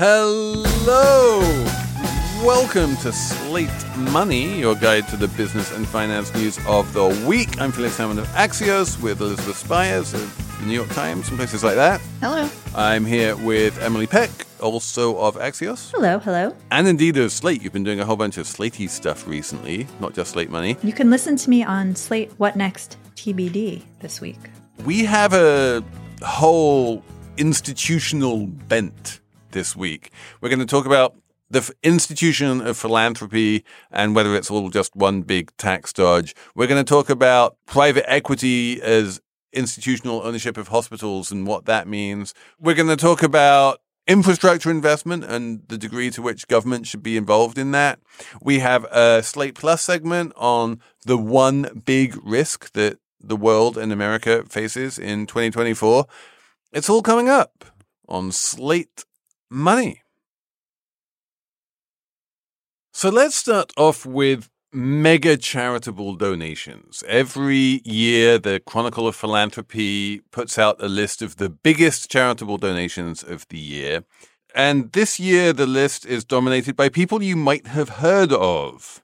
Hello! Welcome to Slate Money, your guide to the business and finance news of the week. I'm Felix Salmon of Axios with Elizabeth Spiers of the New York Times and places like that. Hello. I'm here with Emily Peck, also of Axios. Hello, hello. And indeed of Slate. You've been doing a whole bunch of Slatey stuff recently, not just Slate Money. You can listen to me on Slate What Next TBD this week. We have a whole institutional bent this week. We're going to talk about the institution of philanthropy and whether it's all just one big tax dodge. We're going to talk about private equity as institutional ownership of hospitals and what that means. We're going to talk about infrastructure investment and the degree to which government should be involved in that. We have a Slate Plus segment on the one big risk that the world and America faces in 2024. It's all coming up on Slate Money. So let's start off with mega charitable donations. Every year, the Chronicle of Philanthropy puts out a list of the biggest charitable donations of the year. And this year, the list is dominated by people you might have heard of.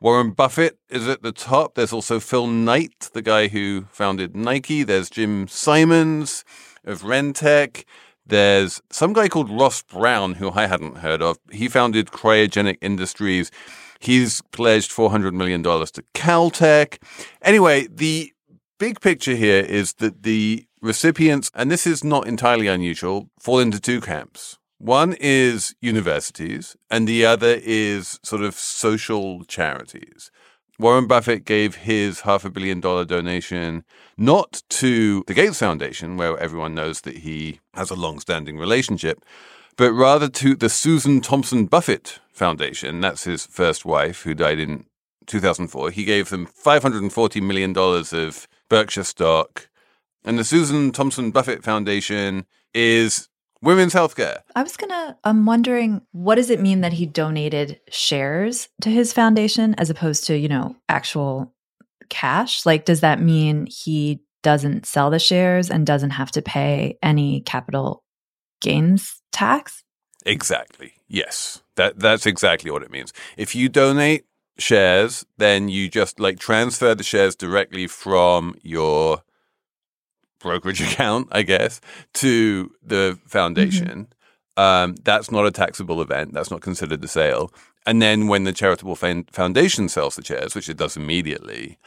Warren Buffett is at the top. There's also Phil Knight, the guy who founded Nike. There's Jim Simons of Rentec. There's some guy called Ross Brown, who I hadn't heard of. He founded Cryogenic Industries. He's pledged $400 million to Caltech. Anyway, the big picture here is that the recipients, and this is not entirely unusual, fall into two camps. One is universities, and the other is sort of social charities. Warren Buffett gave his half a billion dollar donation not to the Gates Foundation, where everyone knows that he has a long standing relationship, but rather to the Susan Thompson Buffett Foundation. That's his first wife, who died in 2004. He gave them $540 million of Berkshire stock. And the Susan Thompson Buffett Foundation is women's healthcare. I was gonna, I'm wondering, what does it mean that he donated shares to his foundation as opposed to, you know, actual cash? Like, does that mean he doesn't sell the shares and doesn't have to pay any capital gains tax? Exactly. Yes. That that's exactly what it means. If you donate shares, then you just like transfer the shares directly from your brokerage account, I guess, to the foundation. Mm-hmm. Um, that's not a taxable event. That's not considered a sale. And then when the charitable foundation sells the shares, which it does immediately,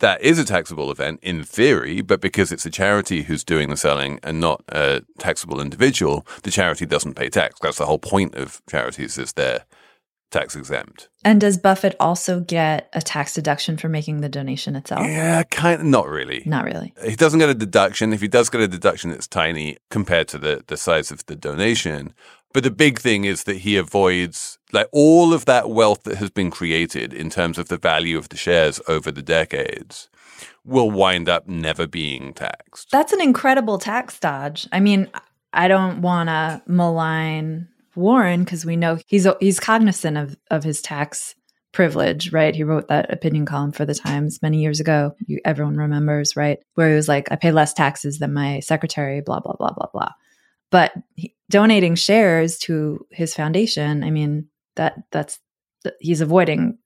that is a taxable event in theory, but because it's a charity who's doing the selling and not a taxable individual, the charity doesn't pay tax. That's the whole point of charities is they're tax exempt. And does Buffett also get a tax deduction for making the donation itself? Yeah, kind of not really. Not really. He doesn't get a deduction. If he does get a deduction, it's tiny compared to the, the size of the donation. But the big thing is that he avoids like all of that wealth that has been created in terms of the value of the shares over the decades will wind up never being taxed. That's an incredible tax dodge. I mean, I don't want to malign Warren because we know he's he's cognizant of of his tax privilege, right? He wrote that opinion column for the Times many years ago. You, everyone remembers, right? Where he was like, "I pay less taxes than my secretary," blah blah blah blah blah. But he, donating shares to his foundation, I mean, that that's he's avoiding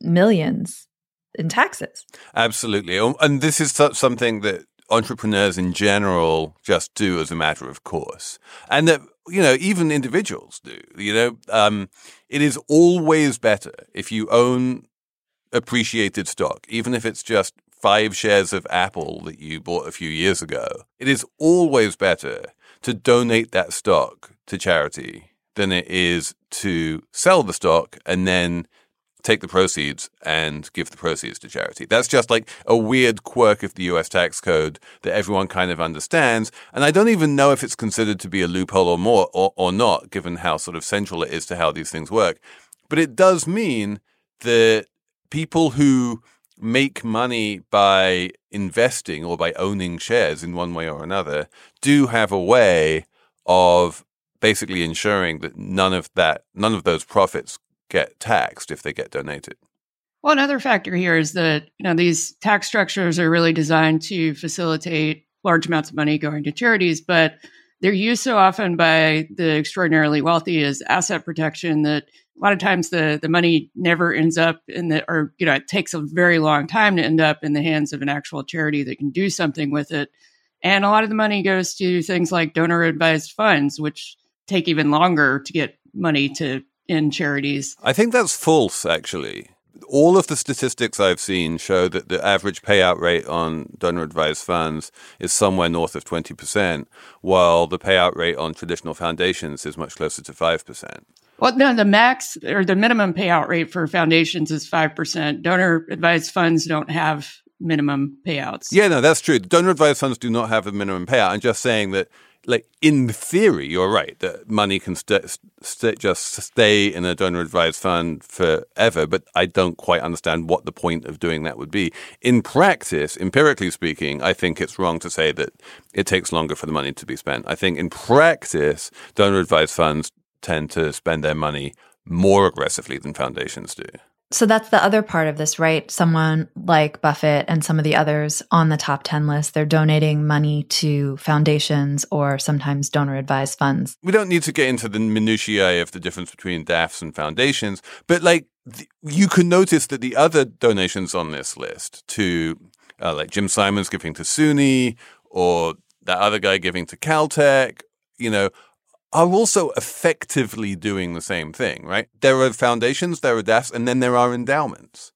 millions in taxes. Absolutely, oh, and this is something that entrepreneurs in general just do as a matter of course, and that you know, even individuals do. You know, um, it is always better if you own appreciated stock, even if it's just five shares of Apple that you bought a few years ago. It is always better to donate that stock to charity than it is to sell the stock and then take the proceeds and give the proceeds to charity. That's just like a weird quirk of the US tax code that everyone kind of understands. And I don't even know if it's considered to be a loophole or more or, or not, given how sort of central it is to how these things work. But it does mean that people who make money by investing or by owning shares in one way or another do have a way of basically ensuring that none of that none of those profits get taxed if they get donated. Well, another factor here is that you know these tax structures are really designed to facilitate large amounts of money going to charities, but they're used so often by the extraordinarily wealthy as asset protection that a lot of times the the money never ends up in the or you know it takes a very long time to end up in the hands of an actual charity that can do something with it and a lot of the money goes to things like donor advised funds which take even longer to get money to in charities i think that's false actually all of the statistics I've seen show that the average payout rate on donor advised funds is somewhere north of 20%, while the payout rate on traditional foundations is much closer to 5%. Well, no, the max or the minimum payout rate for foundations is 5%. Donor advised funds don't have minimum payouts. Yeah, no, that's true. Donor advised funds do not have a minimum payout. I'm just saying that, like, in theory, you're right that money can st- st- just stay in a donor advised fund forever, but I don't quite understand what the point of doing that would be. In practice, empirically speaking, I think it's wrong to say that it takes longer for the money to be spent. I think in practice, donor advised funds tend to spend their money more aggressively than foundations do. So that's the other part of this, right? Someone like Buffett and some of the others on the top 10 list, they're donating money to foundations or sometimes donor advised funds. We don't need to get into the minutiae of the difference between DAFs and foundations, but like you can notice that the other donations on this list to uh, like Jim Simons giving to SUNY or that other guy giving to Caltech, you know, are also effectively doing the same thing, right? There are foundations, there are DAFs, and then there are endowments.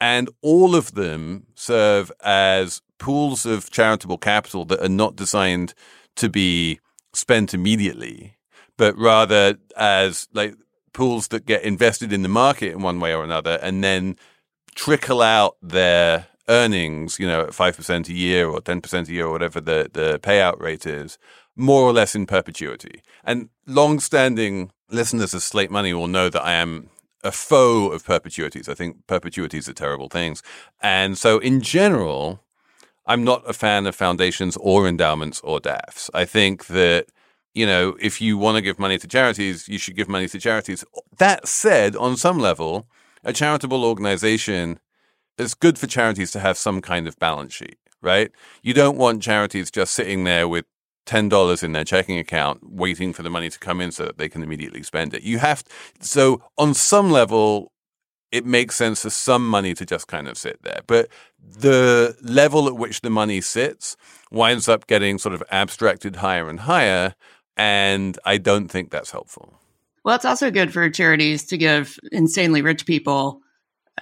And all of them serve as pools of charitable capital that are not designed to be spent immediately, but rather as like pools that get invested in the market in one way or another and then trickle out their earnings, you know, at 5% a year or 10% a year or whatever the, the payout rate is more or less in perpetuity. And long-standing listeners of Slate Money will know that I am a foe of perpetuities. I think perpetuities are terrible things. And so in general, I'm not a fan of foundations or endowments or DAFs. I think that you know, if you want to give money to charities, you should give money to charities. That said, on some level, a charitable organization it's good for charities to have some kind of balance sheet, right? You don't want charities just sitting there with $10 in their checking account waiting for the money to come in so that they can immediately spend it. You have to, so on some level it makes sense for some money to just kind of sit there. But the level at which the money sits winds up getting sort of abstracted higher and higher and I don't think that's helpful. Well, it's also good for charities to give insanely rich people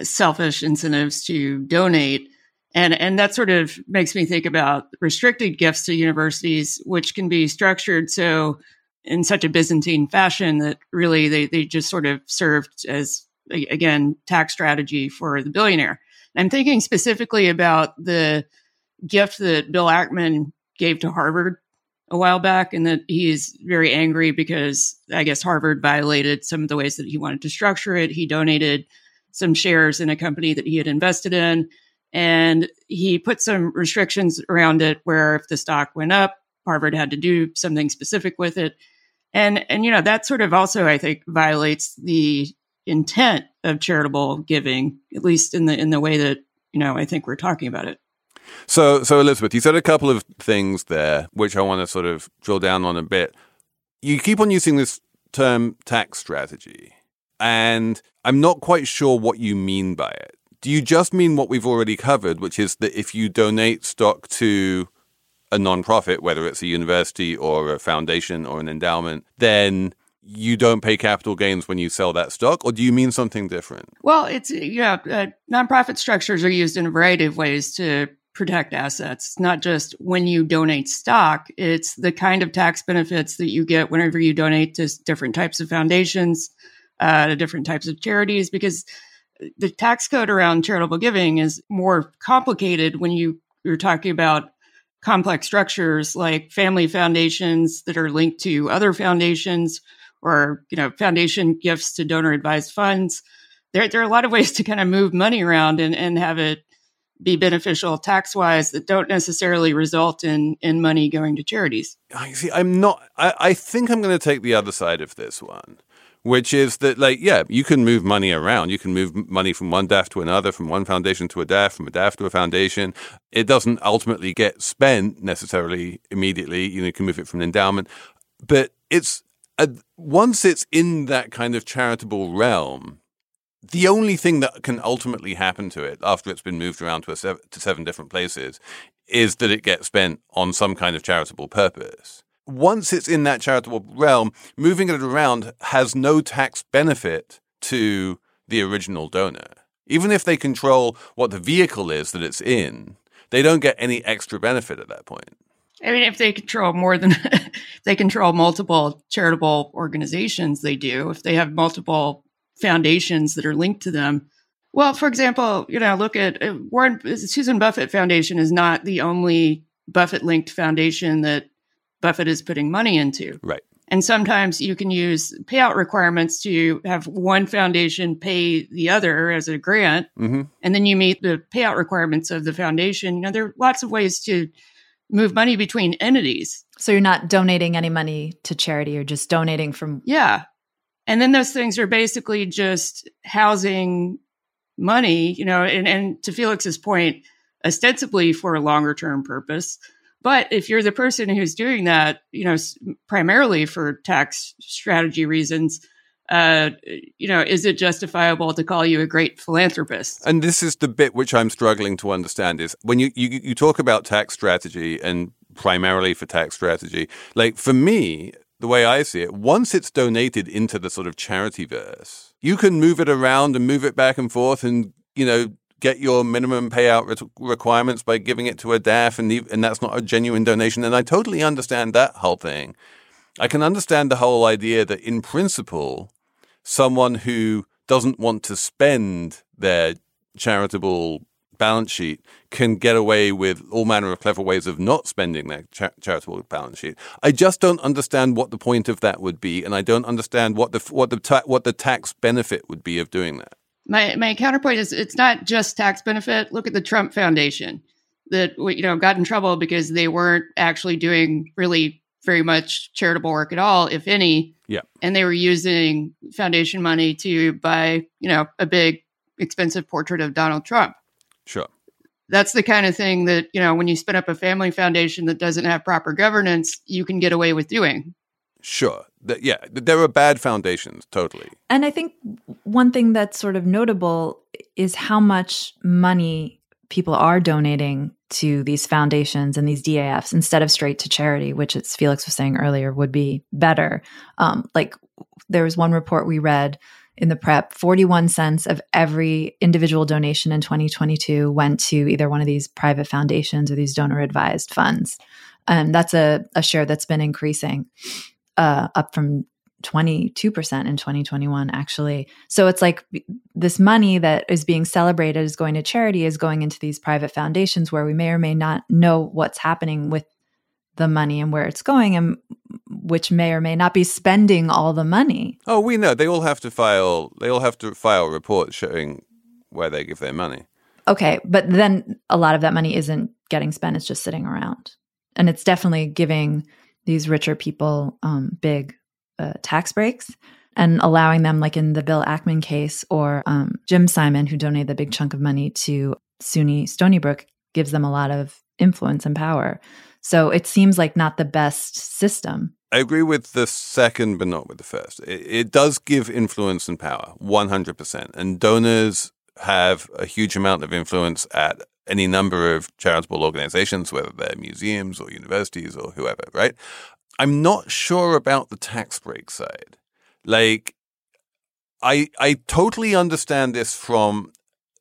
selfish incentives to donate and and that sort of makes me think about restricted gifts to universities, which can be structured so in such a Byzantine fashion that really they they just sort of served as again tax strategy for the billionaire. I'm thinking specifically about the gift that Bill Ackman gave to Harvard a while back, and that he's very angry because I guess Harvard violated some of the ways that he wanted to structure it. He donated some shares in a company that he had invested in and he put some restrictions around it where if the stock went up, Harvard had to do something specific with it. And and you know, that sort of also I think violates the intent of charitable giving, at least in the in the way that, you know, I think we're talking about it. So so Elizabeth, you said a couple of things there which I want to sort of drill down on a bit. You keep on using this term tax strategy. And I'm not quite sure what you mean by it do you just mean what we've already covered, which is that if you donate stock to a nonprofit, whether it's a university or a foundation or an endowment, then you don't pay capital gains when you sell that stock, or do you mean something different? Well, it's you know, uh, nonprofit structures are used in a variety of ways to protect assets. It's not just when you donate stock; it's the kind of tax benefits that you get whenever you donate to different types of foundations, uh, to different types of charities, because the tax code around charitable giving is more complicated when you you're talking about complex structures like family foundations that are linked to other foundations or you know foundation gifts to donor advised funds. There, there are a lot of ways to kind of move money around and, and have it be beneficial tax wise that don't necessarily result in in money going to charities. I see I'm not I, I think I'm going to take the other side of this one which is that like yeah you can move money around. You can move money from one DAF to another from one foundation to a DAF from a DAF to a foundation. It doesn't ultimately get spent necessarily immediately. You know you can move it from an endowment. But it's a, once it's in that kind of charitable realm the only thing that can ultimately happen to it after it's been moved around to, seven, to seven different places is that it gets spent on some kind of charitable purpose once it's in that charitable realm, moving it around has no tax benefit to the original donor. Even if they control what the vehicle is that it's in, they don't get any extra benefit at that point. I mean, if they control more than they control multiple charitable organizations, they do. If they have multiple foundations that are linked to them, well, for example, you know, look at uh, Warren Susan Buffett Foundation is not the only Buffett linked foundation that Buffett is putting money into. Right. And sometimes you can use payout requirements to have one foundation pay the other as a grant, mm-hmm. and then you meet the payout requirements of the foundation. You know, there are lots of ways to move money between entities. So you're not donating any money to charity, you're just donating from. Yeah. And then those things are basically just housing money, you know, and, and to Felix's point, ostensibly for a longer term purpose. But if you're the person who's doing that, you know, primarily for tax strategy reasons, uh, you know, is it justifiable to call you a great philanthropist? And this is the bit which I'm struggling to understand is when you, you, you talk about tax strategy and primarily for tax strategy, like for me, the way I see it, once it's donated into the sort of charity verse, you can move it around and move it back and forth and, you know, get your minimum payout re- requirements by giving it to a DAF, and, and that's not a genuine donation. And I totally understand that whole thing. I can understand the whole idea that, in principle, someone who doesn't want to spend their charitable balance sheet can get away with all manner of clever ways of not spending their cha- charitable balance sheet. I just don't understand what the point of that would be, and I don't understand what the what the ta- what the tax benefit would be of doing that my my counterpoint is it's not just tax benefit. Look at the Trump Foundation that you know got in trouble because they weren't actually doing really very much charitable work at all, if any. Yeah. And they were using foundation money to buy, you know, a big expensive portrait of Donald Trump. Sure. That's the kind of thing that, you know, when you spin up a family foundation that doesn't have proper governance, you can get away with doing. Sure. yeah, there are bad foundations, totally. And I think one thing that's sort of notable is how much money people are donating to these foundations and these DAFs instead of straight to charity, which, as Felix was saying earlier, would be better. Um, like there was one report we read in the prep 41 cents of every individual donation in 2022 went to either one of these private foundations or these donor advised funds. And that's a, a share that's been increasing uh, up from 22% in 2021 actually. So it's like this money that is being celebrated is going to charity is going into these private foundations where we may or may not know what's happening with the money and where it's going and which may or may not be spending all the money. Oh we know. They all have to file they all have to file reports showing where they give their money. Okay but then a lot of that money isn't getting spent. It's just sitting around. And it's definitely giving these richer people um, big uh, tax breaks and allowing them, like in the Bill Ackman case, or um, Jim Simon, who donated the big chunk of money to SUNY Stony Brook, gives them a lot of influence and power. So it seems like not the best system. I agree with the second, but not with the first. It, it does give influence and power, 100%. And donors have a huge amount of influence at any number of charitable organizations, whether they're museums or universities or whoever, right? I'm not sure about the tax break side. Like, I I totally understand this from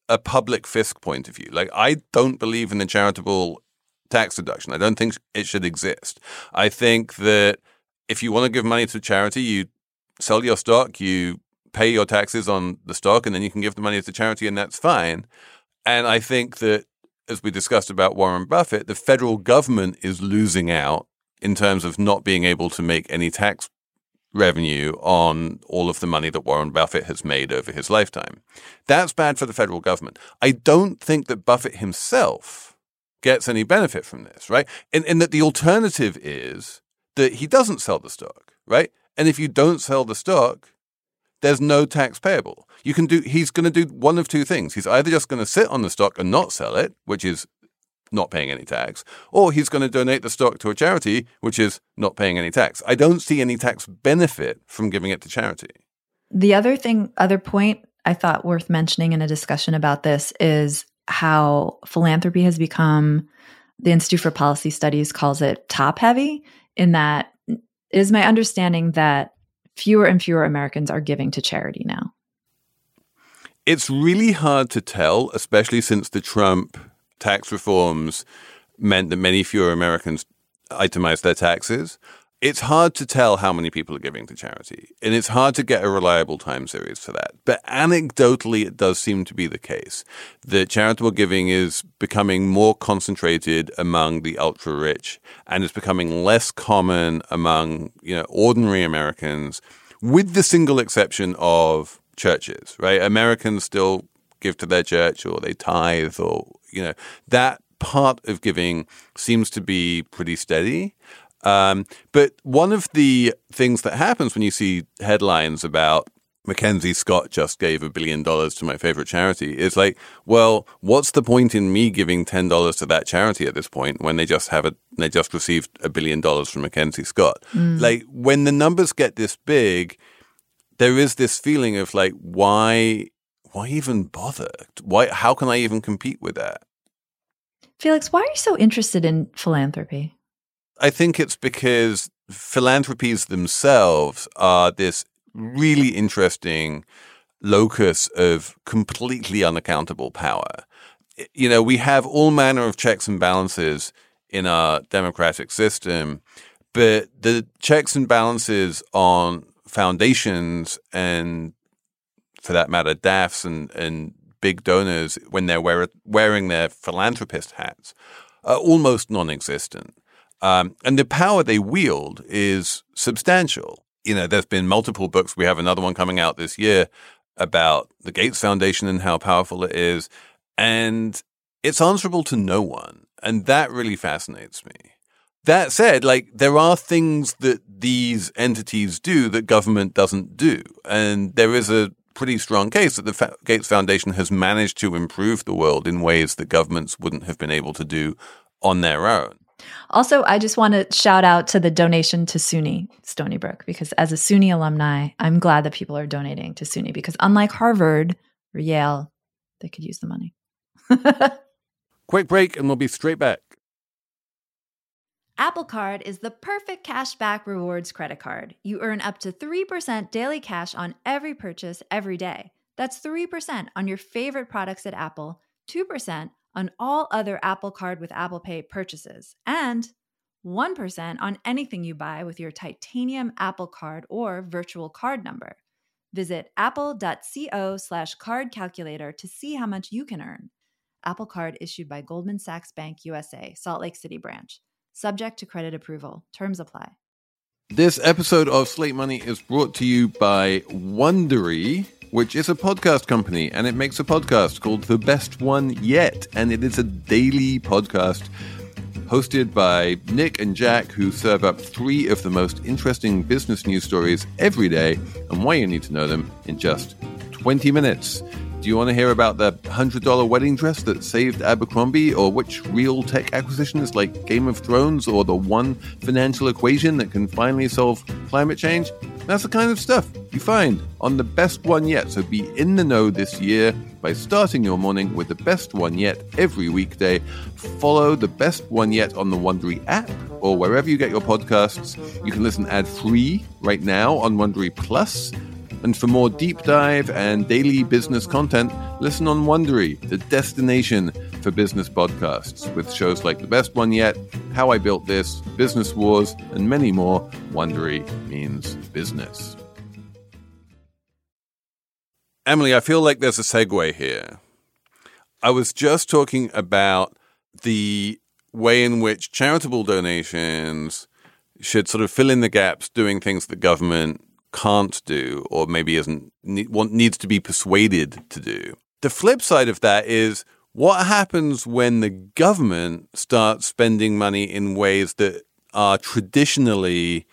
a public fisc point of view. Like, I don't believe in the charitable tax deduction. I don't think it should exist. I think that if you want to give money to charity, you sell your stock, you pay your taxes on the stock, and then you can give the money to charity, and that's fine. And I think that as we discussed about Warren Buffett, the federal government is losing out in terms of not being able to make any tax revenue on all of the money that Warren Buffett has made over his lifetime. That's bad for the federal government. I don't think that Buffett himself gets any benefit from this, right? And, and that the alternative is that he doesn't sell the stock, right? And if you don't sell the stock, there's no tax payable. You can do he's going to do one of two things. He's either just going to sit on the stock and not sell it, which is not paying any tax, or he's going to donate the stock to a charity, which is not paying any tax. I don't see any tax benefit from giving it to charity. The other thing, other point I thought worth mentioning in a discussion about this is how philanthropy has become, the Institute for Policy Studies calls it top heavy, in that is my understanding that fewer and fewer Americans are giving to charity now. It's really hard to tell, especially since the Trump tax reforms meant that many fewer Americans itemized their taxes. It's hard to tell how many people are giving to charity, and it's hard to get a reliable time series for that. But anecdotally, it does seem to be the case that charitable giving is becoming more concentrated among the ultra rich and is becoming less common among you know ordinary Americans, with the single exception of churches. Right, Americans still give to their church or they tithe or you know that part of giving seems to be pretty steady. Um, but one of the things that happens when you see headlines about Mackenzie Scott just gave a billion dollars to my favorite charity is like, well, what's the point in me giving ten dollars to that charity at this point when they just have a they just received a billion dollars from Mackenzie Scott? Mm. Like when the numbers get this big, there is this feeling of like, why why even bother? Why how can I even compete with that? Felix, why are you so interested in philanthropy? I think it's because philanthropies themselves are this really interesting locus of completely unaccountable power. You know, we have all manner of checks and balances in our democratic system, but the checks and balances on foundations and, for that matter, DAFs and, and big donors when they're wear, wearing their philanthropist hats are almost non existent. Um, and the power they wield is substantial. You know, there's been multiple books. We have another one coming out this year about the Gates Foundation and how powerful it is. And it's answerable to no one. And that really fascinates me. That said, like there are things that these entities do that government doesn't do. And there is a pretty strong case that the Gates Foundation has managed to improve the world in ways that governments wouldn't have been able to do on their own. Also, I just want to shout out to the donation to SUNY Stony Brook because as a SUNY alumni, I'm glad that people are donating to SUNY because unlike Harvard or Yale, they could use the money. Quick break and we'll be straight back. Apple Card is the perfect cash back rewards credit card. You earn up to 3% daily cash on every purchase every day. That's 3% on your favorite products at Apple, 2% on all other Apple Card with Apple Pay purchases, and 1% on anything you buy with your titanium Apple Card or virtual card number. Visit apple.co slash card calculator to see how much you can earn. Apple Card issued by Goldman Sachs Bank USA, Salt Lake City branch. Subject to credit approval. Terms apply. This episode of Slate Money is brought to you by Wondery which is a podcast company, and it makes a podcast called The Best One Yet. And it is a daily podcast hosted by Nick and Jack, who serve up three of the most interesting business news stories every day and why you need to know them in just 20 minutes. Do you want to hear about the $100 wedding dress that saved Abercrombie, or which real tech acquisitions like Game of Thrones, or the one financial equation that can finally solve climate change? That's the kind of stuff you find on the best one yet. So be in the know this year by starting your morning with the best one yet every weekday. Follow the best one yet on the Wondery app or wherever you get your podcasts. You can listen ad free right now on Wondery Plus. And for more deep dive and daily business content, listen on Wondery, the destination for business podcasts, with shows like The Best One Yet, How I Built This, Business Wars, and many more. Wondery means business. Emily, I feel like there's a segue here. I was just talking about the way in which charitable donations should sort of fill in the gaps doing things the government can't do or maybe isn't needs to be persuaded to do. The flip side of that is what happens when the government starts spending money in ways that are traditionally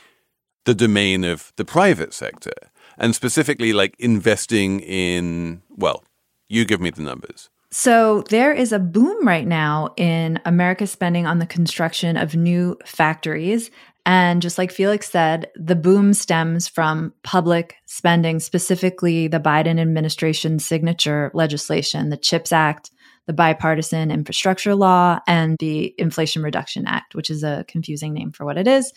the domain of the private sector. and specifically like investing in, well, you give me the numbers. So there is a boom right now in America spending on the construction of new factories. And just like Felix said, the boom stems from public spending, specifically the Biden administration signature legislation, the CHIPS Act, the Bipartisan Infrastructure Law, and the Inflation Reduction Act, which is a confusing name for what it is.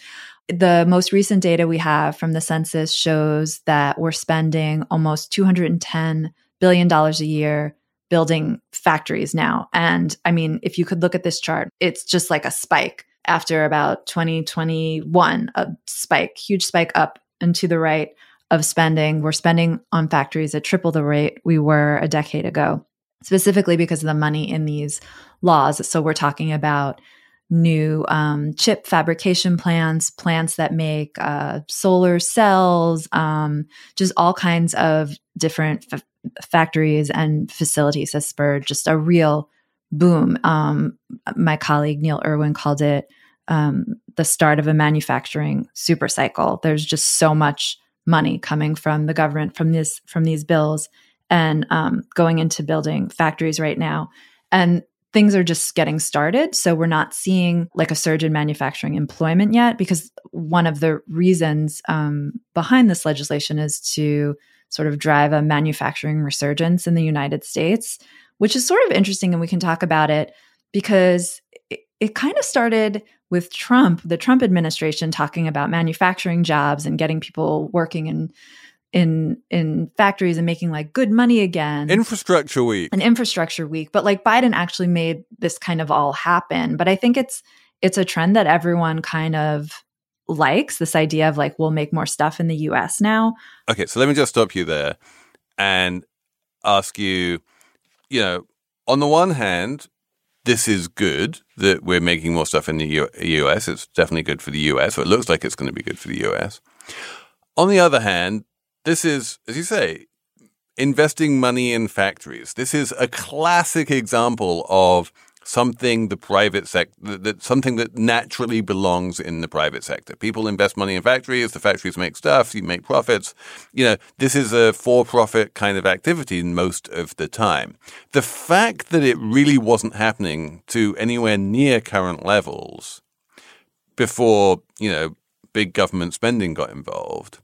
The most recent data we have from the census shows that we're spending almost $210 billion a year building factories now. And I mean, if you could look at this chart, it's just like a spike after about 2021, a spike, huge spike up and to the right of spending. We're spending on factories at triple the rate we were a decade ago, specifically because of the money in these laws. So we're talking about new um, chip fabrication plants, plants that make uh, solar cells, um, just all kinds of different f- factories and facilities has spurred just a real boom. Um, my colleague Neil Irwin called it um, the start of a manufacturing super cycle. There's just so much money coming from the government from this from these bills and um, going into building factories right now. And things are just getting started. So we're not seeing like a surge in manufacturing employment yet, because one of the reasons um, behind this legislation is to sort of drive a manufacturing resurgence in the United States, which is sort of interesting. And we can talk about it because it, it kind of started with Trump, the Trump administration talking about manufacturing jobs and getting people working in in in factories and making like good money again. Infrastructure week. An infrastructure week. But like Biden actually made this kind of all happen. But I think it's it's a trend that everyone kind of likes this idea of like we'll make more stuff in the US now. Okay, so let me just stop you there and ask you, you know, on the one hand, this is good that we're making more stuff in the U- US. It's definitely good for the US, or it looks like it's going to be good for the US. On the other hand, this is, as you say, investing money in factories. This is a classic example of something the private sector that something that naturally belongs in the private sector. People invest money in factories, the factories make stuff, you make profits. You know, this is a for-profit kind of activity most of the time. The fact that it really wasn't happening to anywhere near current levels before, you know, big government spending got involved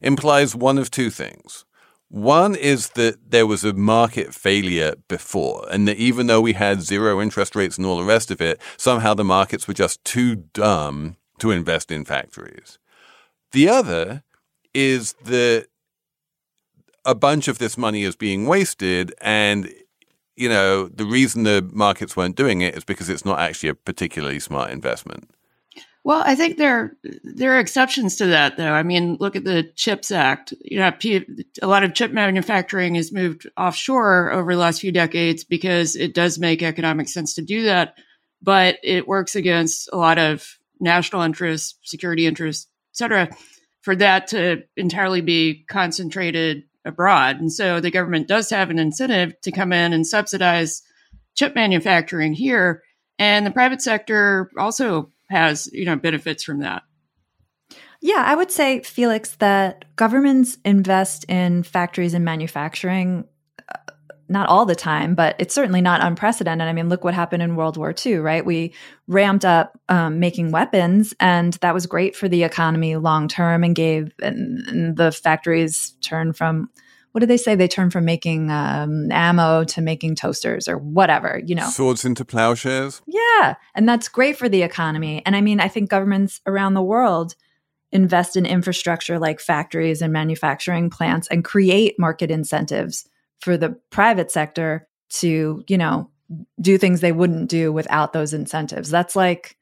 implies one of two things. One is that there was a market failure before, and that even though we had zero interest rates and all the rest of it, somehow the markets were just too dumb to invest in factories. The other is that a bunch of this money is being wasted, and you know the reason the markets weren't doing it is because it's not actually a particularly smart investment. Well, I think there there are exceptions to that, though. I mean, look at the CHIPS Act. You know, a lot of chip manufacturing has moved offshore over the last few decades because it does make economic sense to do that, but it works against a lot of national interests, security interests, et cetera, for that to entirely be concentrated abroad. And so the government does have an incentive to come in and subsidize chip manufacturing here. And the private sector also has you know benefits from that. Yeah, I would say, Felix, that governments invest in factories and manufacturing uh, not all the time, but it's certainly not unprecedented. I mean, look what happened in World War II, right? We ramped up um, making weapons, and that was great for the economy long term and gave and, and the factories turned from what did they say? They turn from making um, ammo to making toasters or whatever, you know. Swords into plowshares? Yeah. And that's great for the economy. And I mean, I think governments around the world invest in infrastructure like factories and manufacturing plants and create market incentives for the private sector to, you know, do things they wouldn't do without those incentives. That's like,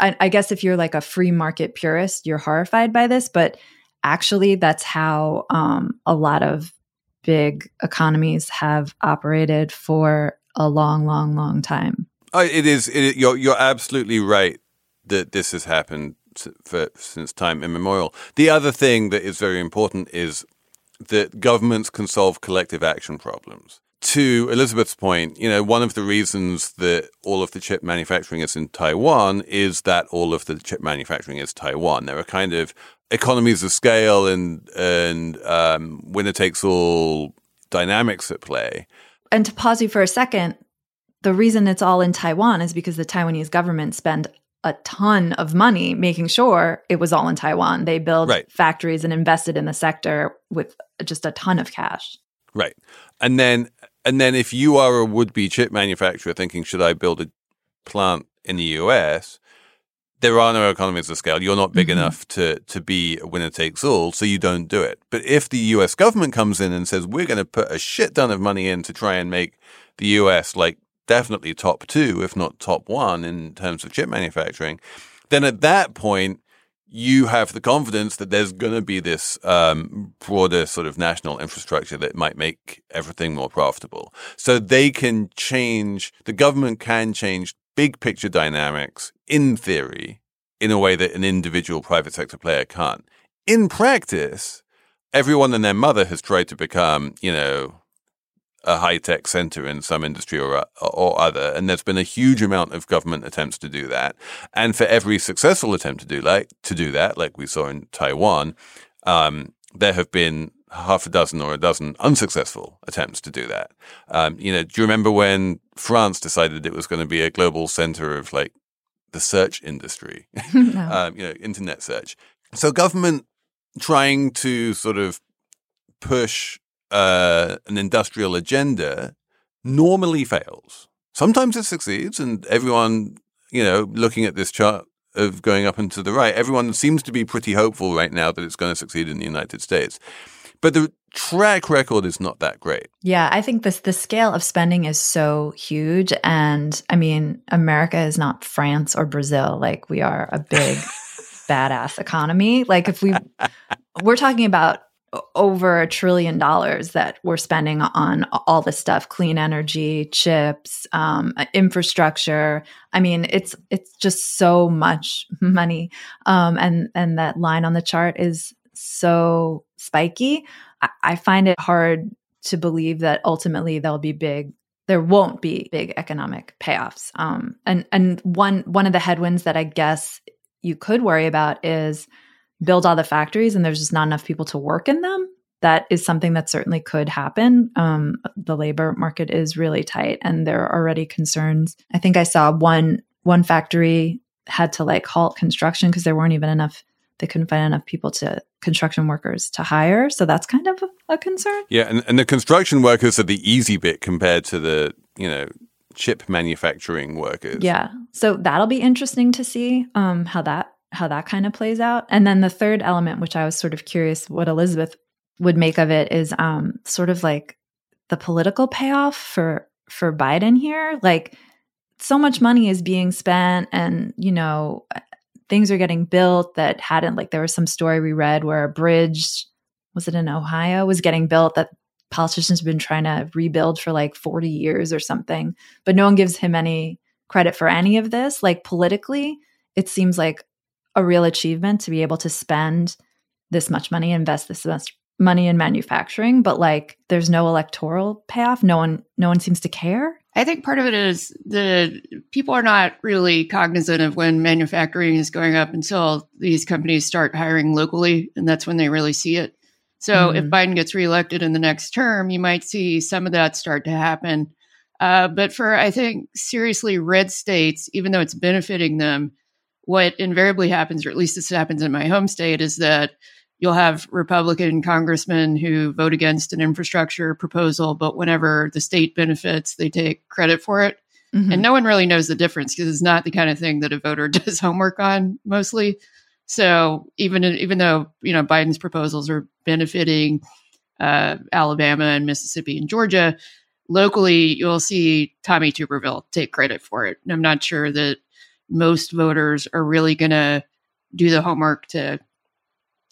I, I guess if you're like a free market purist, you're horrified by this, but actually that's how um, a lot of big economies have operated for a long, long, long time. Uh, it is. It, you're you're absolutely right that this has happened for, since time immemorial. The other thing that is very important is that governments can solve collective action problems. To Elizabeth's point, you know, one of the reasons that all of the chip manufacturing is in Taiwan is that all of the chip manufacturing is Taiwan. There are kind of economies of scale and and um, winner takes all dynamics at play. And to pause you for a second, the reason it's all in Taiwan is because the Taiwanese government spent a ton of money making sure it was all in Taiwan. They built Right. factories and invested in the sector with just a ton of cash. Right. And then and then if you are a would be chip manufacturer thinking, should I build a plant in the US? There are no economies of scale. You're not big Mhm. enough to to be a winner takes all, so you don't do it. But if the US government comes in and says, we're going to put a shit ton of money in to try and make the US like definitely top two, if not top one in terms of chip manufacturing, then at that point, you have the confidence that there's going to be this um, broader sort of national infrastructure that might make everything more profitable. So they can change, the government can change big picture dynamics in theory in a way that an individual private sector player can't. In practice, everyone and their mother has tried to become, you know, a high tech center in some industry or or other, and there's been a huge amount of government attempts to do that. And for every successful attempt to do like to do that, like we saw in Taiwan, um, there have been half a dozen or a dozen unsuccessful attempts to do that. Um, you know, do you remember when France decided it was going to be a global center of like the search industry? No. um, you know, internet search. So government trying to sort of push uh, an industrial agenda normally fails. Sometimes it succeeds, and everyone, you know, looking at this chart of going up and to the right, everyone seems to be pretty hopeful right now that it's going to succeed in the United States. But the track record is not that great. Yeah, I think this the scale of spending is so huge and I mean, America is not France or Brazil. Like we are a big badass economy. Like if we we're talking about over a trillion dollars that we're spending on all this stuff clean energy chips um, infrastructure i mean it's it's just so much money um, and and that line on the chart is so spiky I, I find it hard to believe that ultimately there'll be big there won't be big economic payoffs. Um, and and one one of the headwinds that i guess you could worry about is build all the factories and there's just not enough people to work in them. That is something that certainly could happen. Um, the labor market is really tight and there are already concerns. I think i saw one one factory had to like halt construction because there weren't even enough they couldn't find enough people to construction workers to hire so that's kind of a, concern Yeah, and, and the construction workers are the easy bit compared to the, you know, chip manufacturing workers. Yeah. So that'll be interesting to see um, how that how that kind of plays out. And then the third element, which I was sort of curious what Elizabeth would make of it, is um, sort of like the political payoff for for Biden here. Like so much money is being spent, and you know things are getting built that hadn't. Like there was some story we read where a bridge was it in Ohio was getting built that politicians have been trying to rebuild for like 40 years or something but no one gives him any credit for any of this. Like politically, it seems like a real achievement to be able to spend this much money, invest this much money in manufacturing, but like there's no electoral payoff. No one no one seems to care. I think part of it is the people are not really cognizant of when manufacturing is going up until these companies start hiring locally, and that's when they really see it. So if Mm. Biden gets reelected in the next term, you might see some of that start to happen. Uh, but for I think seriously red states, even though it's benefiting them, what invariably happens, or at least this happens in my home state, is that you'll have Republican congressmen who vote against an infrastructure proposal, but whenever the state benefits, they take credit for it. Mhm. And no one really knows the difference because it's not the kind of thing that a voter does homework on mostly. So even even though you know Biden's proposals are benefiting uh, Alabama and Mississippi and Georgia, locally you'll see Tommy Tuberville take credit for it. And I'm not sure that most voters are really going to do the homework to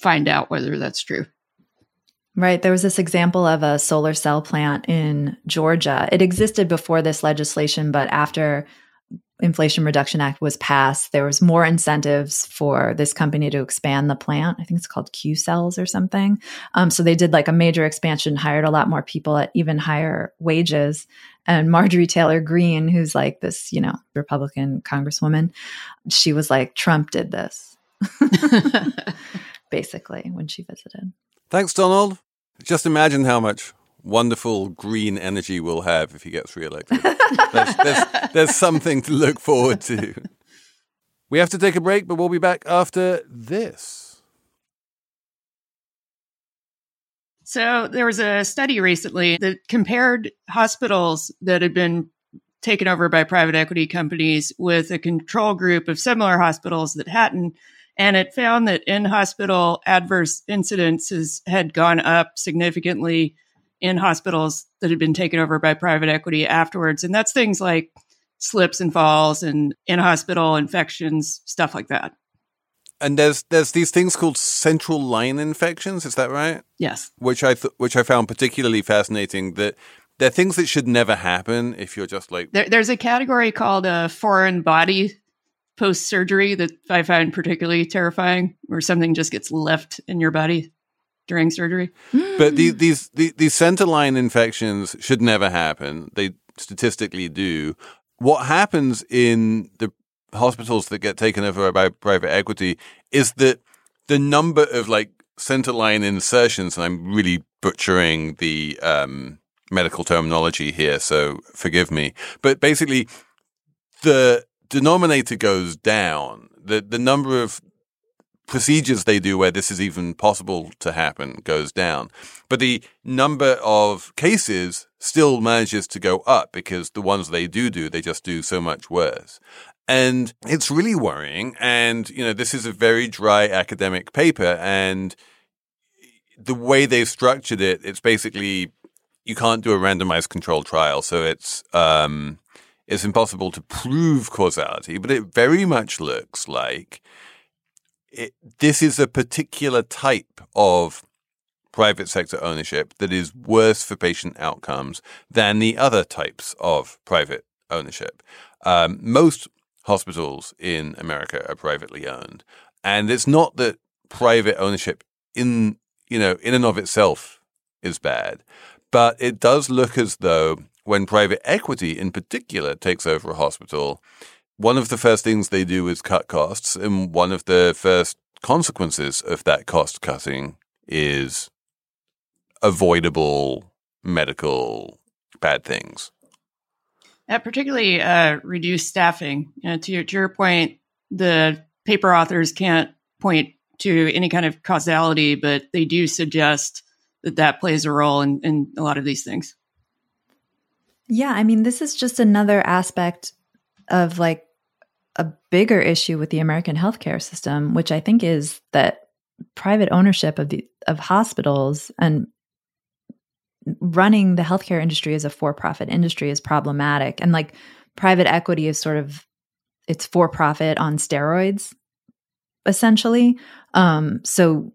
find out whether that's true. Right. There was this example of a solar cell plant in Georgia. It existed before this legislation, but after Inflation Reduction Act was passed, there was more incentives for this company to expand the plant. I think it's called Q Cells or something. Um, so they did like a major expansion, hired a lot more people at even higher wages. And Marjorie Taylor Greene, who's like this, you know, Republican congresswoman, she was like, Trump did this. basically, when she visited. Thanks, Donald. Just imagine how much wonderful green energy we'll have if he gets reelected. there's, there's, there's something to look forward to. We have to take a break, but we'll be back after this. So, there was a study recently that compared hospitals that had been taken over by private equity companies with a control group of similar hospitals that hadn't. And it found that in hospital adverse incidences had gone up significantly in hospitals that had been taken over by private equity afterwards. And that's things like slips and falls and in hospital infections, stuff like that. And there's there's these things called central line infections, is that right? Yes. Which I th- which I found particularly fascinating that they're things that should never happen if you're just like there, there's a category called a foreign body post surgery that I find particularly terrifying, where something just gets left in your body during surgery. But these, these these these center line infections should never happen. They statistically do. What happens in the hospitals that get taken over by private equity is that the number of like center line insertions, and I'm really butchering the um, medical terminology here, so forgive me. But basically, the denominator goes down. The the number of procedures they do where this is even possible to happen goes down. But the number of cases still manages to go up because the ones they do do, they just do so much worse. And it's really worrying. And, you know, this is a very dry academic paper. And the way they've structured it, it's basically you can't do a randomized controlled trial, so it's um, it's impossible to prove causality. But it very much looks like it, this is a particular type of private sector ownership that is worse for patient outcomes than the other types of private ownership. Um, most hospitals in America are privately owned, and it's not that private ownership in you know in and of itself is bad, but it does look as though when private equity in particular takes over a hospital, one of the first things they do is cut costs. And one of the first consequences of that cost cutting is avoidable medical bad things. Particularly uh, reduced staffing. You know, to, your, to your point, the paper authors can't point to any kind of causality, but they do suggest that that plays a role in, in a lot of these things. Yeah, I mean, this is just another aspect of like a bigger issue with the American healthcare system, which I think is that private ownership of the of hospitals and running the healthcare industry as a for-profit industry is problematic. And like private equity is sort of it's for-profit on steroids, essentially. Um, so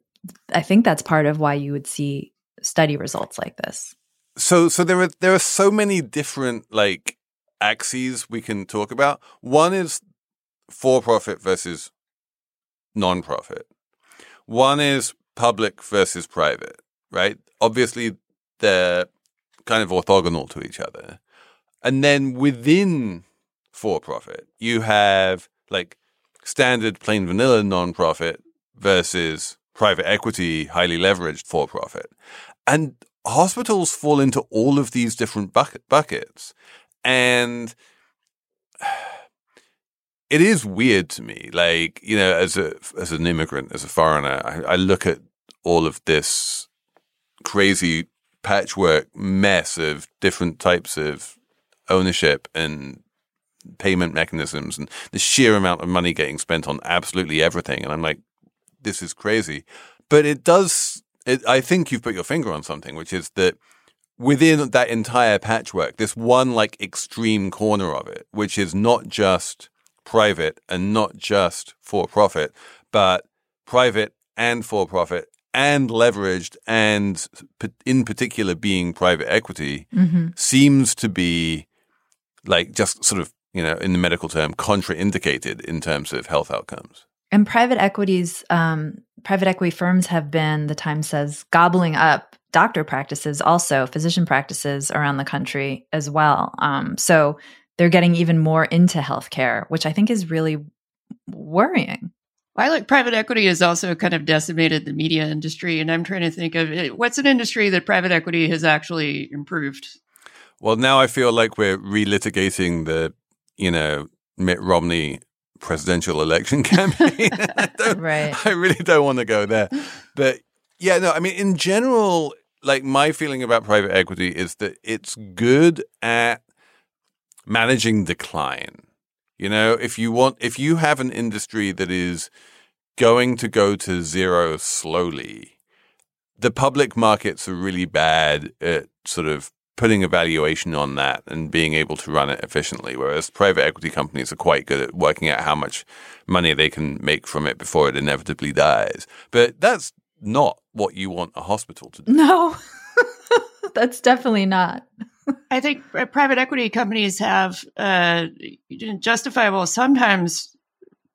I think that's part of why you would see study results like this. So so there are there are so many different like axes we can talk about. One is for profit versus non profit. One is public versus private, right? Obviously they're kind of orthogonal to each other. And then within for profit, you have like standard plain vanilla non-profit versus private equity, highly leveraged for profit. And hospitals fall into all of these different bucket, buckets. And it is weird to me. Like, you know, as a as an immigrant, as a foreigner, I, I look at all of this crazy patchwork mess of different types of ownership and payment mechanisms and the sheer amount of money getting spent on absolutely everything. And I'm like, this is crazy. But it does it, I think you've put your finger on something, which is that within that entire patchwork, this one like extreme corner of it, which is not just private and not just for profit, but private and for profit and leveraged and in particular being private equity mm-hmm. seems to be like just sort of, you know, in the medical term, contraindicated in terms of health outcomes. And private equities, um, private equity firms have been, the Times says, gobbling up doctor practices, also physician practices around the country as well. Um, so they're getting even more into healthcare, which I think is really worrying. I like private equity has also kind of decimated the media industry, and I'm trying to think of it, what's an industry that private equity has actually improved. Well, now I feel like we're relitigating the, you know, Mitt Romney presidential election campaign. I right. I really don't want to go there. But yeah, no, I mean, in general, like my feeling about private equity is that it's good at managing decline. You know, if you want, if you have an industry that is going to go to zero slowly, the public markets are really bad at sort of putting a valuation on that and being able to run it efficiently. Whereas private equity companies are quite good at working out how much money they can make from it before it inevitably dies. But that's not what you want a hospital to do. No, that's definitely not. I think private equity companies have uh, justifiable sometimes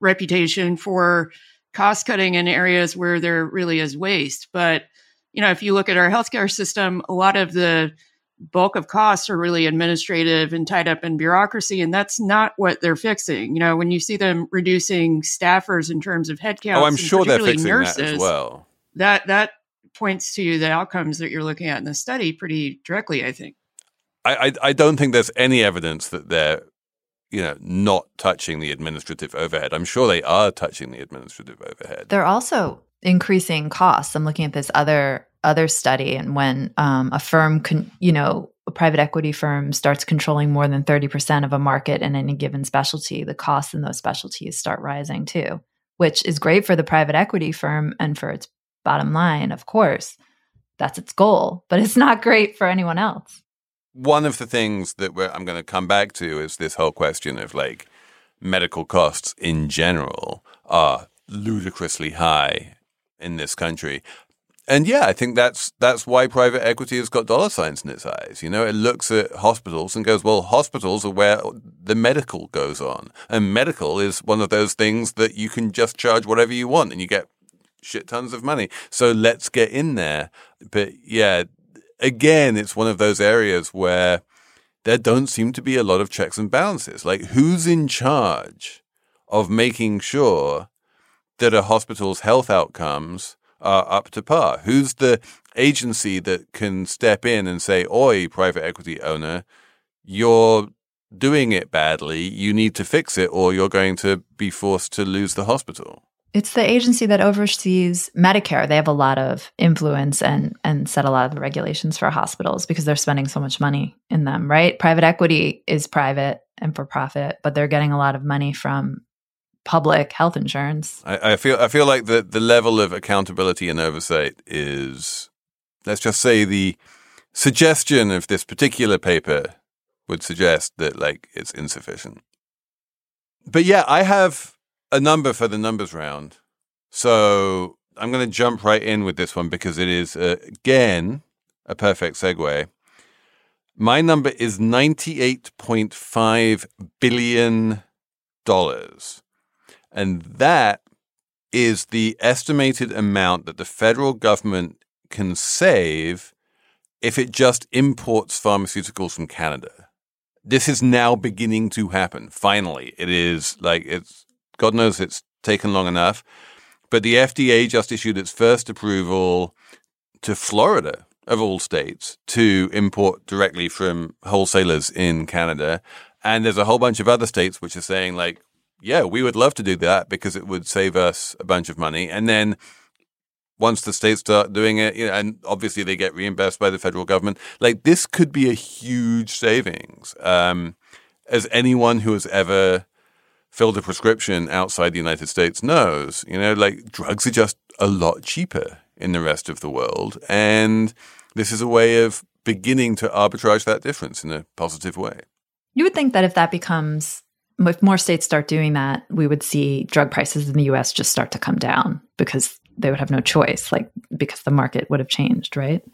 reputation for cost cutting in areas where there really is waste. But you know, if you look at our healthcare system, a lot of the bulk of costs are really administrative and tied up in bureaucracy, and that's not what they're fixing. You know, when you see them reducing staffers in terms of headcount, oh, I'm sure they're fixing nurses, that as well. That that points to the outcomes that you're looking at in the study pretty directly. I think. I, I, I don't think there's any evidence that they're you know not touching the administrative overhead. I'm sure they are touching the administrative overhead. They're also increasing costs. I'm looking at this other other study and when um, a firm can you know a private equity firm starts controlling more than 30% of a market in any given specialty the costs in those specialties start rising too which is great for the private equity firm and for its bottom line of course. That's its goal but it's not great for anyone else. One of the things that i'm going to come back to is this whole question of like medical costs in general are ludicrously high in this country and yeah, I think that's that's why private equity has got dollar signs in its eyes. You know, it looks at hospitals and goes, "Well, hospitals are where the medical goes on, and medical is one of those things that you can just charge whatever you want, and you get shit tons of money. So let's get in there." But yeah, again, it's one of those areas where there don't seem to be a lot of checks and balances. Like, who's in charge of making sure that a hospital's health outcomes are up to par? Who's the agency that can step in and say, Oi, private equity owner, you're doing it badly. You need to fix it, or you're going to be forced to lose the hospital. It's the agency that oversees Medicare. They have a lot of influence and and set a lot of the regulations for hospitals because they're spending so much money in them, right? Private equity is private and for profit, but they're getting a lot of money from public health insurance. I, I, feel I feel like the the level of accountability and oversight is, let's just say, the suggestion of this particular paper would suggest that like it's insufficient. But yeah, I have a number for the numbers round, so I'm going to jump right in with this one because it is uh, again a perfect segue. My number is $98.5 billion. And that is the estimated amount that the federal government can save if it just imports pharmaceuticals from Canada. This is now beginning to happen. Finally, it is like it's God knows it's taken long enough, but the FDA just issued its first approval to Florida of all states to import directly from wholesalers in Canada. And there's a whole bunch of other states which are saying like yeah, we would love to do that because it would save us a bunch of money. And then once the states start doing it, you know, and obviously they get reimbursed by the federal government, like this could be a huge savings. Um, as anyone who has ever filled a prescription outside the United States knows, you know, like drugs are just a lot cheaper in the rest of the world. And this is a way of beginning to arbitrage that difference in a positive way. You would think that if that becomes if more states start doing that, we would see drug prices in the US just start to come down because they would have no choice, like because the market would have changed, right?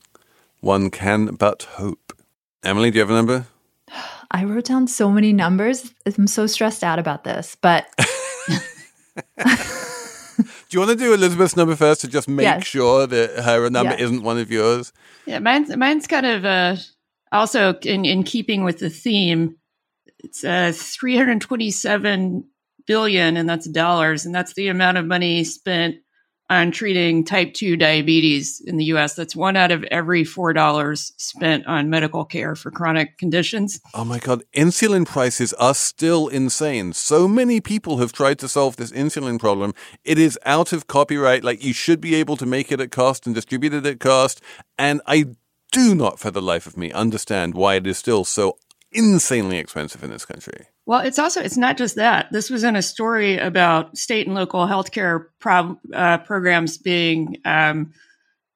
One can but hope. Emily, do you have a number? I wrote down so many numbers. I'm so stressed out about this, but. do you want to do Elizabeth's number first to just make yes. sure that her number yes. isn't one of yours? Yeah, mine's, mine's kind of uh, also in, in keeping with the theme it's uh, 327 billion, and that's dollars, and that's the amount of money spent on treating type 2 diabetes in the US. That's one out of every $4 spent on medical care for chronic conditions. Oh my God. Insulin prices are still insane. So many people have tried to solve this insulin problem. It is out of copyright. Like you should be able to make it at cost and distribute it at cost. And I do not, for the life of me, understand why it is still so insanely expensive in this country. Well, it's also it's not just that. This was in a story about state and local healthcare prob, uh, programs being um,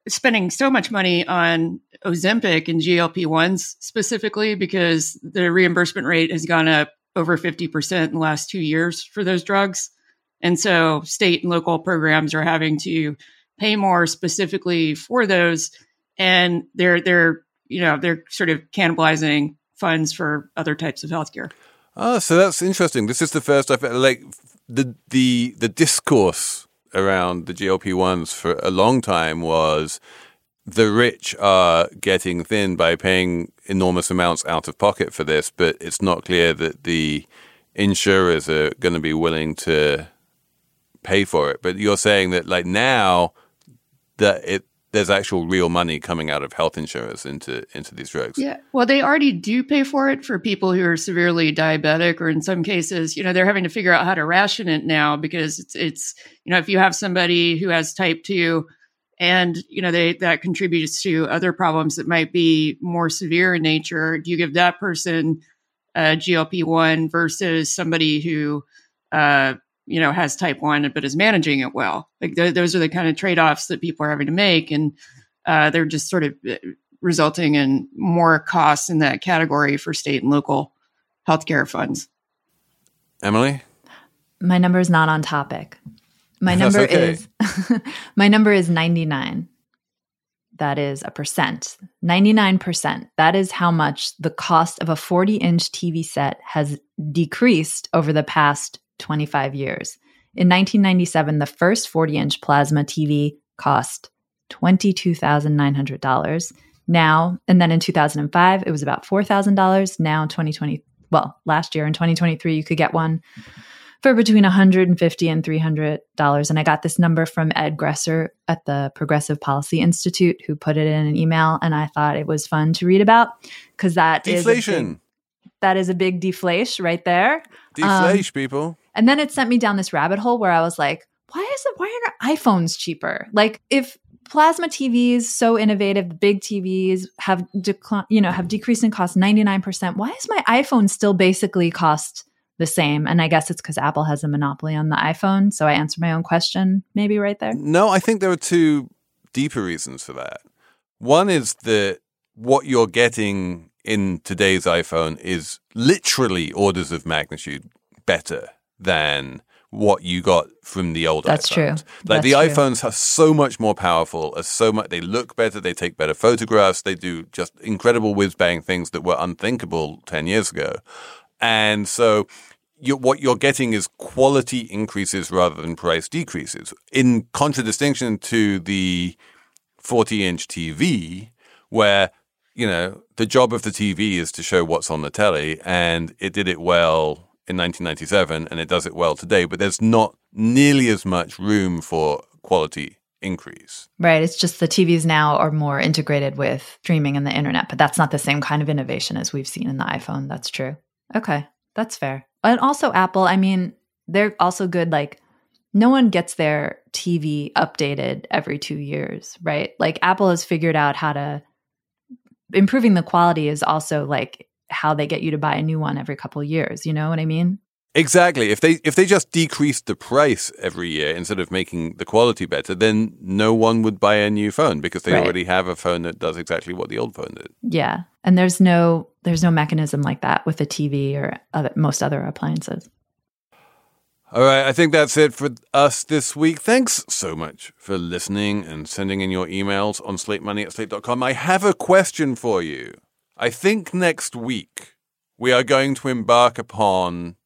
spending so much money on Ozempic and GLP ones specifically because the reimbursement rate has gone up over fifty percent in the last two years for those drugs, and so state and local programs are having to pay more specifically for those, and they're they're you know they're sort of cannibalizing funds for other types of healthcare. Oh, so that's interesting. This is the first I've like the the the discourse around the GLP ones for a long time was the rich are getting thin by paying enormous amounts out of pocket for this, but it's not clear that the insurers are going to be willing to pay for it. But you're saying that like now that it there's actual real money coming out of health insurance into into these drugs. Yeah. Well, they already do pay for it for people who are severely diabetic or in some cases, you know, they're having to figure out how to ration it now because it's it's you know, if you have somebody who has type 2 and you know they that contributes to other problems that might be more severe in nature, do you give that person a GLP-1 versus somebody who uh you know has type 1 but is managing it well. Like th- those are the kind of trade-offs that people are having to make and uh, they're just sort of uh, resulting in more costs in that category for state and local healthcare funds. Emily? My number is not on topic. My number okay. is my number is 99 that is a percent. 99% that is how much the cost of a 40 inch tv set has decreased over the past 25 years. In 1997, the first 40 inch plasma TV cost $22,900. Now, and then in 2005, it was about $4,000. Now, 2020, well, last year in 2023, you could get one for between $150 and $300. And I got this number from Ed Gresser at the Progressive Policy Institute, who put it in an email. And I thought it was fun to read about because that deflation. Is big, that is a big deflation right there. Deflation, um, people. And then it sent me down this rabbit hole where I was like, why is it why are iPhones cheaper? Like if plasma TVs so innovative, big TVs have you know, have decreased in cost 99%. Why is my iPhone still basically cost the same? And I guess it's because Apple has a monopoly on the iPhone. So I answered my own question, maybe right there. No, I think there are two deeper reasons for that. One is that what you're getting in today's iPhone is literally orders of magnitude better than what you got from the old That's iPhones. true. Like That's the true. iPhones are so much more powerful, are so much they look better, they take better photographs, they do just incredible whiz bang things that were unthinkable 10 years ago. And so you, what you're getting is quality increases rather than price decreases. In contradistinction to the 40 inch TV, where you know the job of the TV is to show what's on the telly, and it did it well in 1997 and it does it well today, but there's not nearly as much room for quality increase. Right. It's just the TVs now are more integrated with streaming and the internet, but that's not the same kind of innovation as we've seen in the iPhone. That's true. Okay. That's fair. And also, Apple, I mean, they're also good. Like, no one gets their TV updated every two years, right? Like, Apple has figured out how to improving the quality is also like how they get you to buy a new one every couple years. You know what I mean? Exactly. If they if they just decreased the price every year instead of making the quality better, then no one would buy a new phone because they right. already have a phone that does exactly what the old phone did. Yeah, and there's no there's no mechanism like that with a TV or other, most other appliances. All right, I think that's it for us this week. Thanks so much for listening and sending in your emails on slatemoney at slate.com. I have a question for you. I think next week we are going to embark upon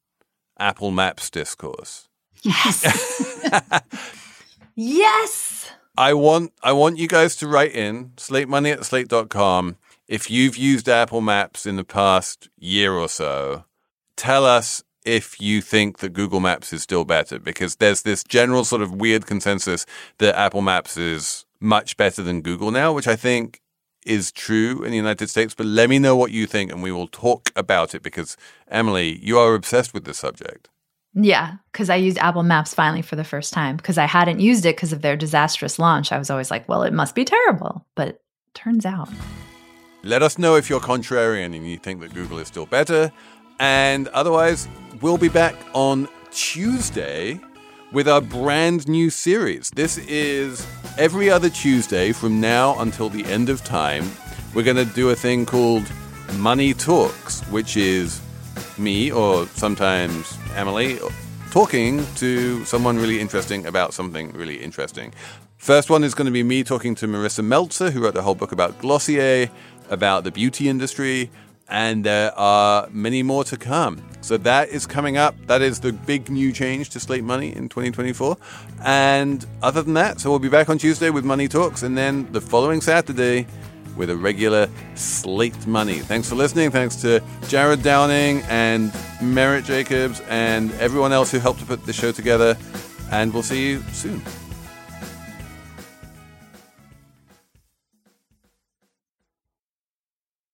Apple Maps discourse. Yes. yes. I want I want you guys to write in slate money at slate.com if you've used Apple Maps in the past year or so. Tell us if you think that Google Maps is still better because there's this general sort of weird consensus that Apple Maps is much better than Google now, which I think is true in the United States. But let me know what you think and we will talk about it because, Emily, you are obsessed with this subject. Yeah, because I used Apple Maps finally for the first time because I hadn't used it because of their disastrous launch. I was always like, well, it must be terrible. But turns out. Let us know if you're contrarian and you think that Google is still better. And otherwise, we'll be back on Tuesday with our brand new series. This is every other Tuesday from now until the end of time. We're going to do a thing called Money Talks, which is me or sometimes Emily talking to someone really interesting about something really interesting. First one is going to be me talking to Marisa Meltzer, who wrote a whole book about Glossier, about the beauty industry, and there are many more to come. So that is coming up. That is the big new change to Slate Money in 2024. And other than that, so we'll be back on Tuesday with Money Talks, and then the following Saturday with a regular Slate Money. Thanks for listening. Thanks to Jared Downing and Merritt Jacobs and everyone else who helped to put the show together. And we'll see you soon.